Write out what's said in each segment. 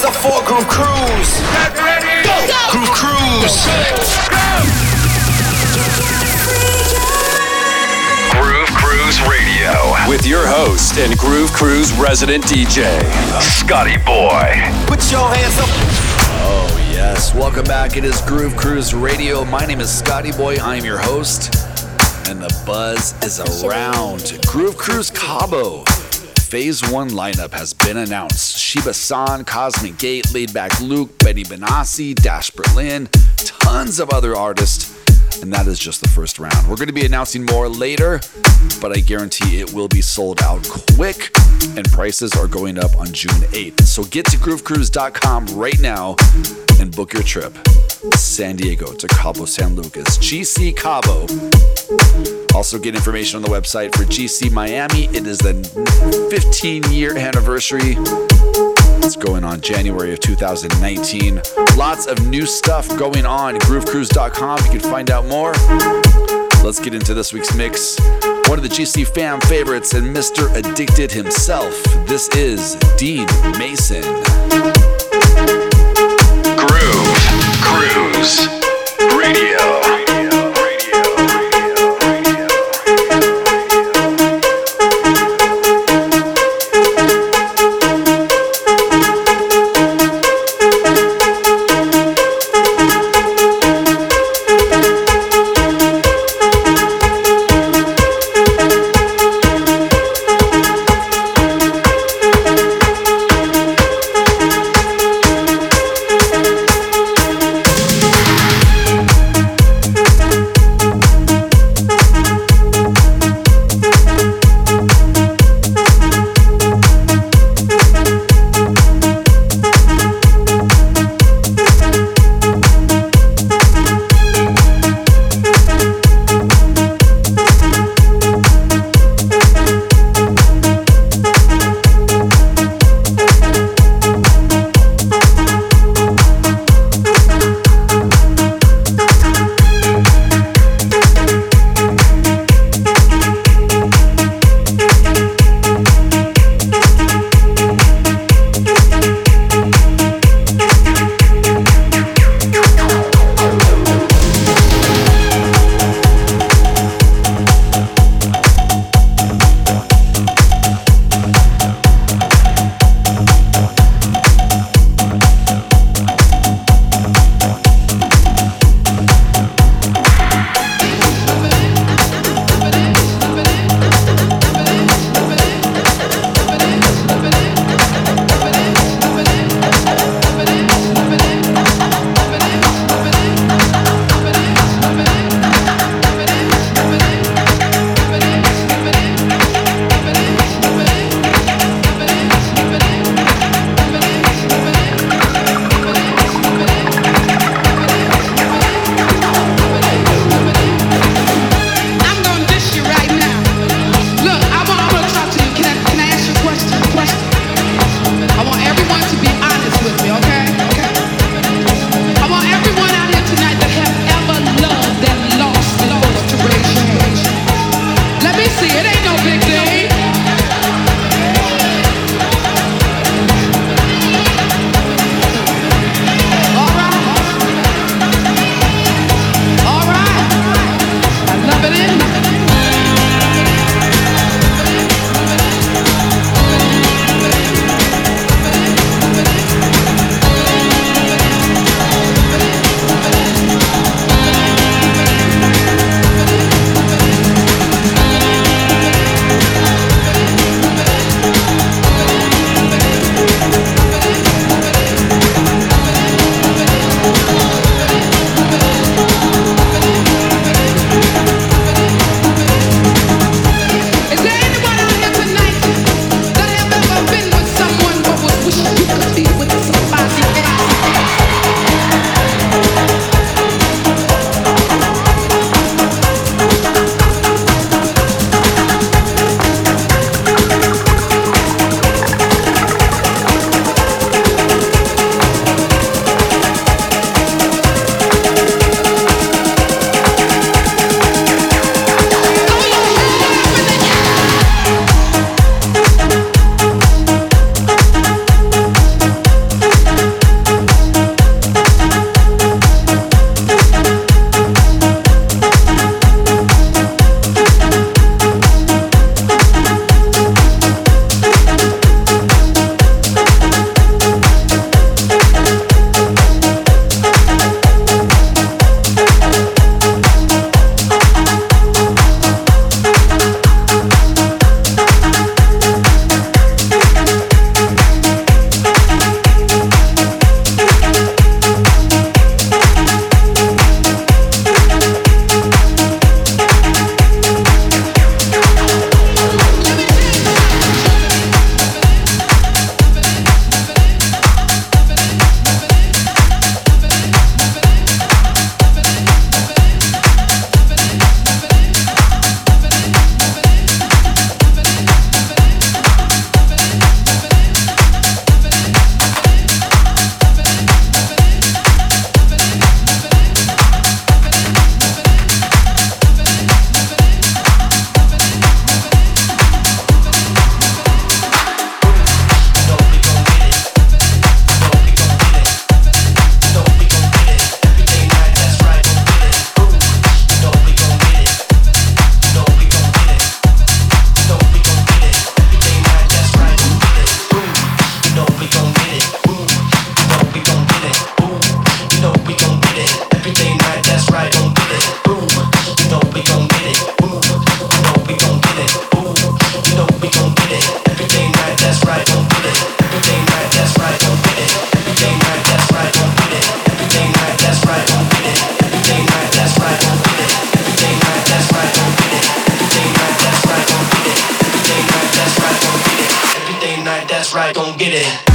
hands up for Groove Cruise. Groove Cruise. Groove Cruise Radio with your host and Groove Cruise resident DJ, Scotty Boy. Put your hands up. Oh, yes. Welcome back. It is Groove Cruise Radio. My name is Scotty Boy. I am your host. And the buzz is around. Groove Cruise Cabo. Phase 1 lineup has been announced. Shiba San, Cosmic Gate, Laidback Luke, Benny Benassi, Dash Berlin, tons of other artists. And that is just the first round. We're going to be announcing more later, but I guarantee it will be sold out quick and prices are going up on June 8th. So get to groovecruise.com right now and book your trip. San Diego to Cabo San Lucas, GC Cabo. Also, get information on the website for GC Miami. It is the 15 year anniversary. It's going on January of 2019. Lots of new stuff going on. GrooveCruise.com. You can find out more. Let's get into this week's mix. One of the GC fam favorites and Mr. Addicted himself. This is Dean Mason. Cruise Radio. Right, don't get it.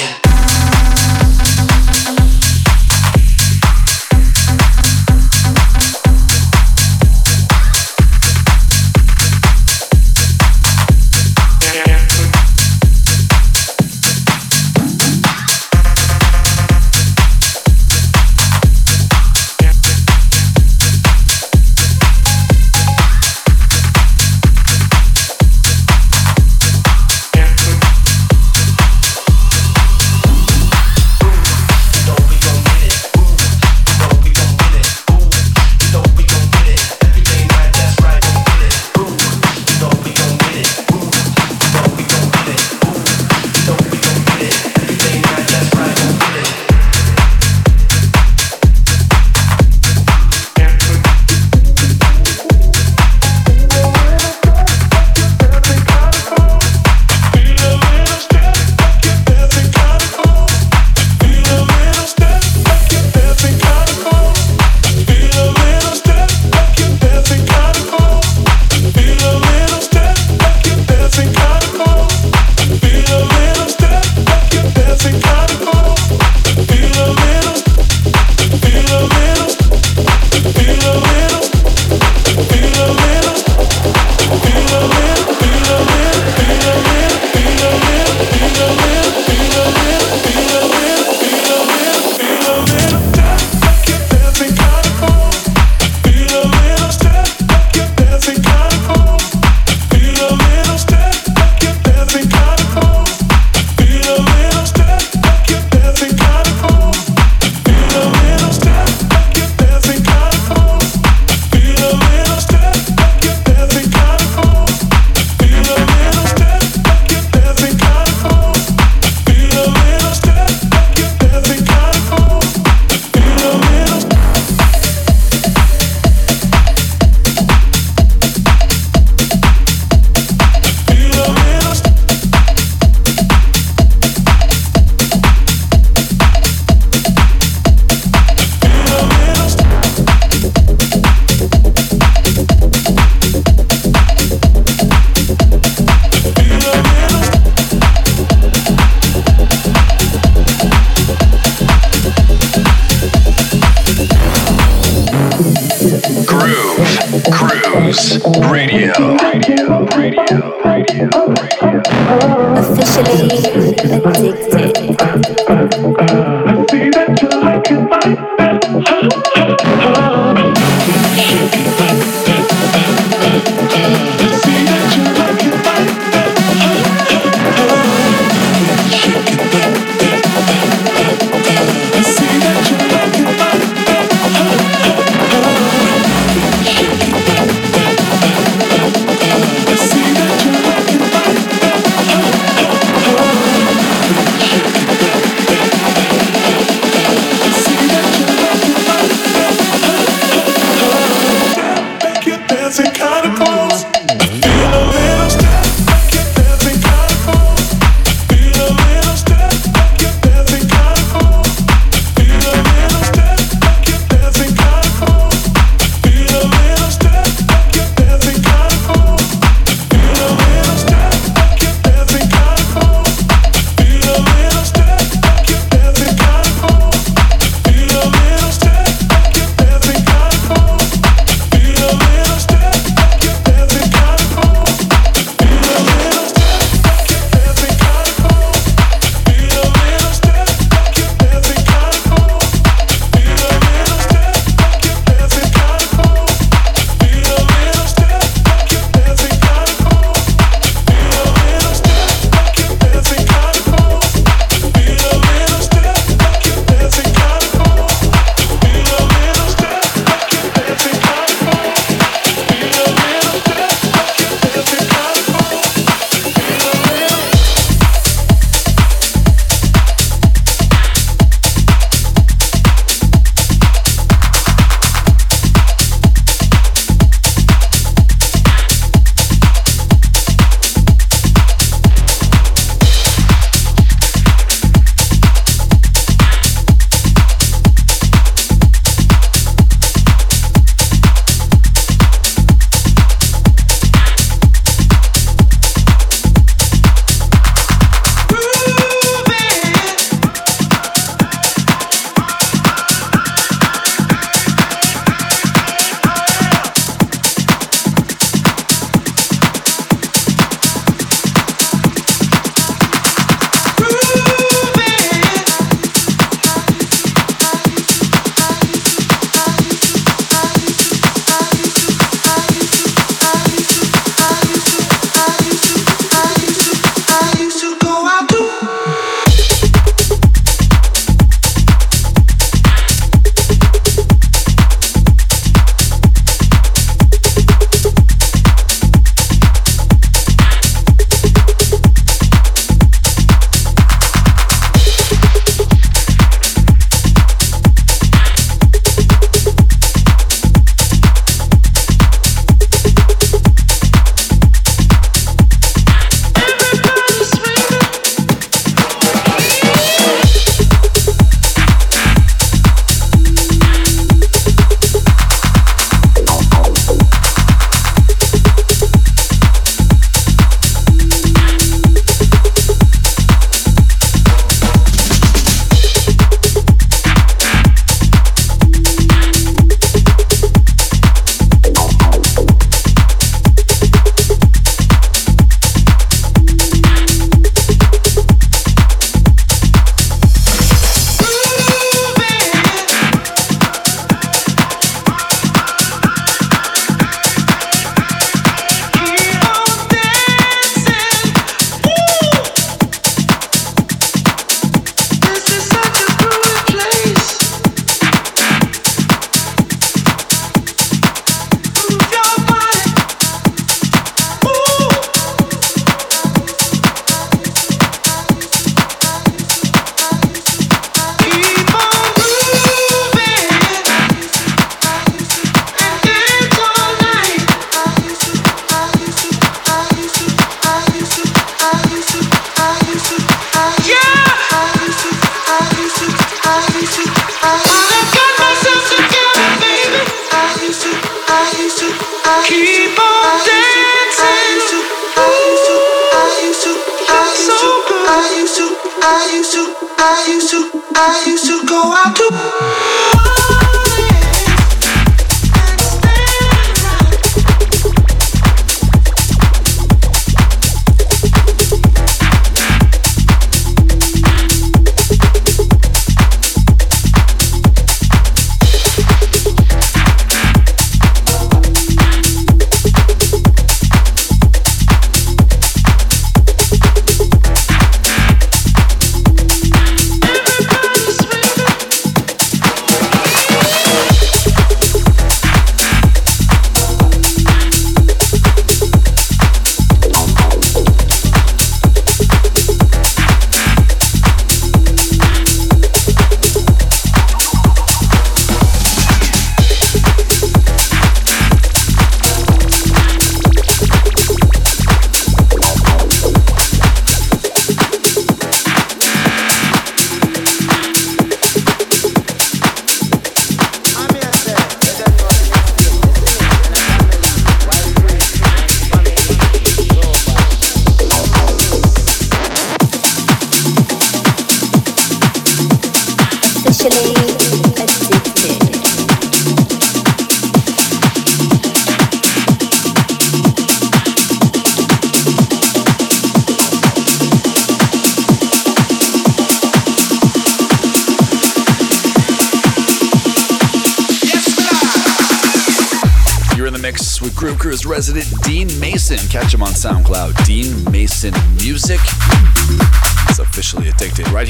See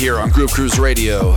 here on Groove Cruise Radio.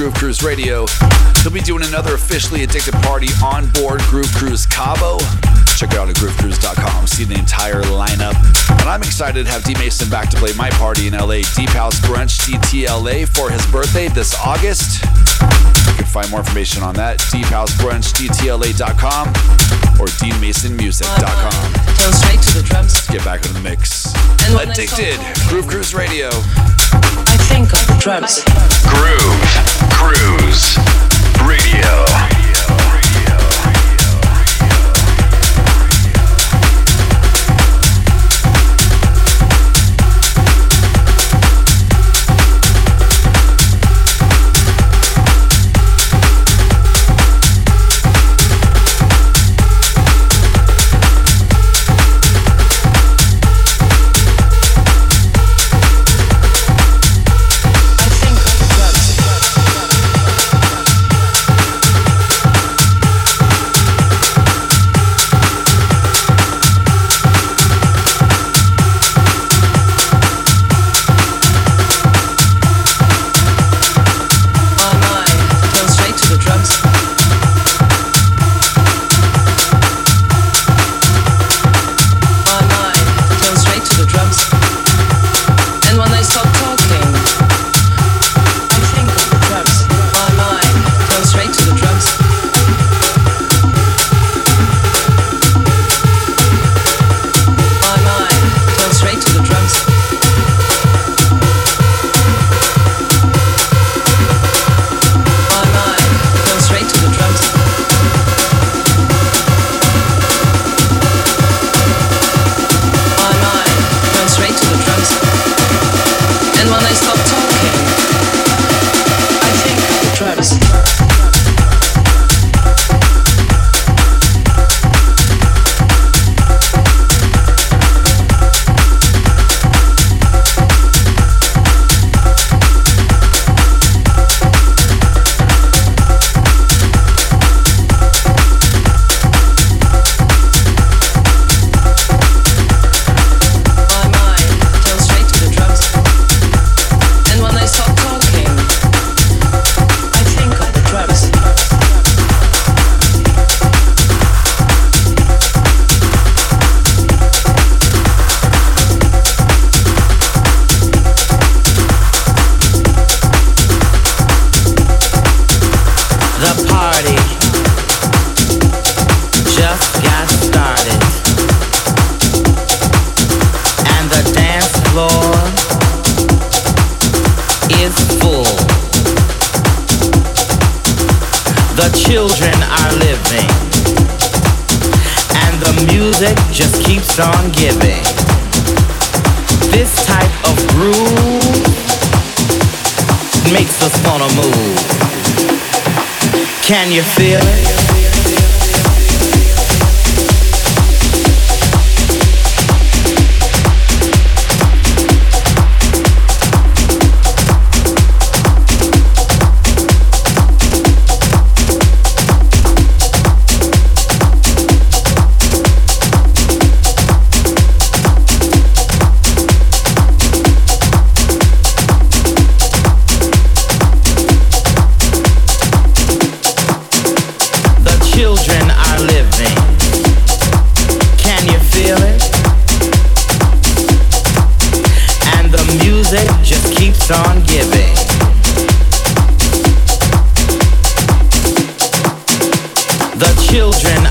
Groove Cruise Radio. He'll be doing another officially addicted party on board Groove Cruise Cabo. Check it out at groovecruise.com, see the entire lineup. And I'm excited to have Dean Mason back to play my party in LA, Deep House Brunch DTLA for his birthday this August. You can find more information on that, deephousebrunchDTLA.com or deanmasonmusic.com. Turn straight to the drums. Let's get back in the mix. Addicted, Groove Cruise Radio. I think of the drums. Groove. Cruise Radio. Children are living. And the music just keeps on giving. This type of groove makes us wanna move. Can you the children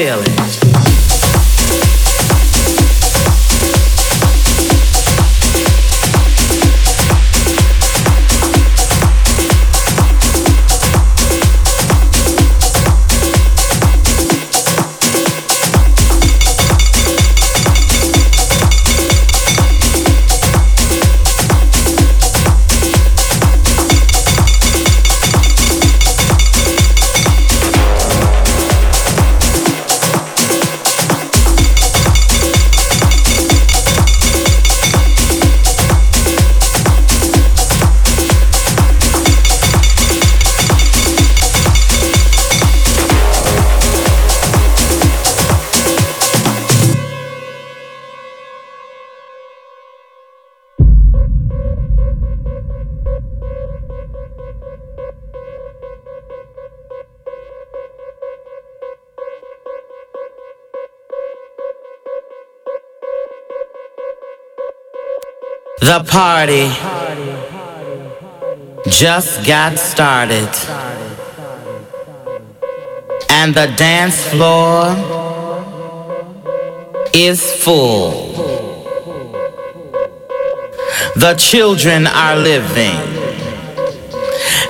feel it? The party just got started. And the dance floor is full. The children are living.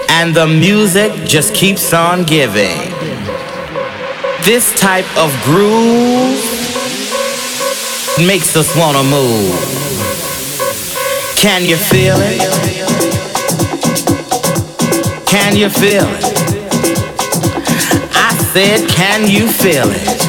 And the music just keeps on giving. This type of groove makes us wanna move. Can you feel it? Can you feel it? I said, can you feel it?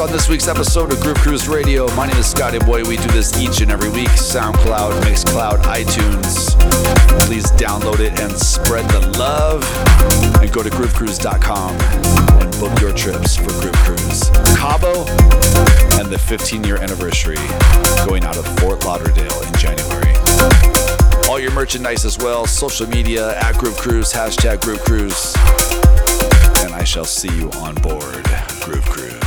On this week's episode of Groove Cruise Radio. My name is Scotty Boy. We do this each and every week. SoundCloud, Mixcloud, iTunes. Please download it and spread the love. And go to groovecruise.com and book your trips for Groove Cruise. Cabo and the 15 year anniversary going out of Fort Lauderdale in January. All your merchandise as well, social media at Groove Cruise, hashtag Groove Cruise and I shall see you on board Groove Cruise.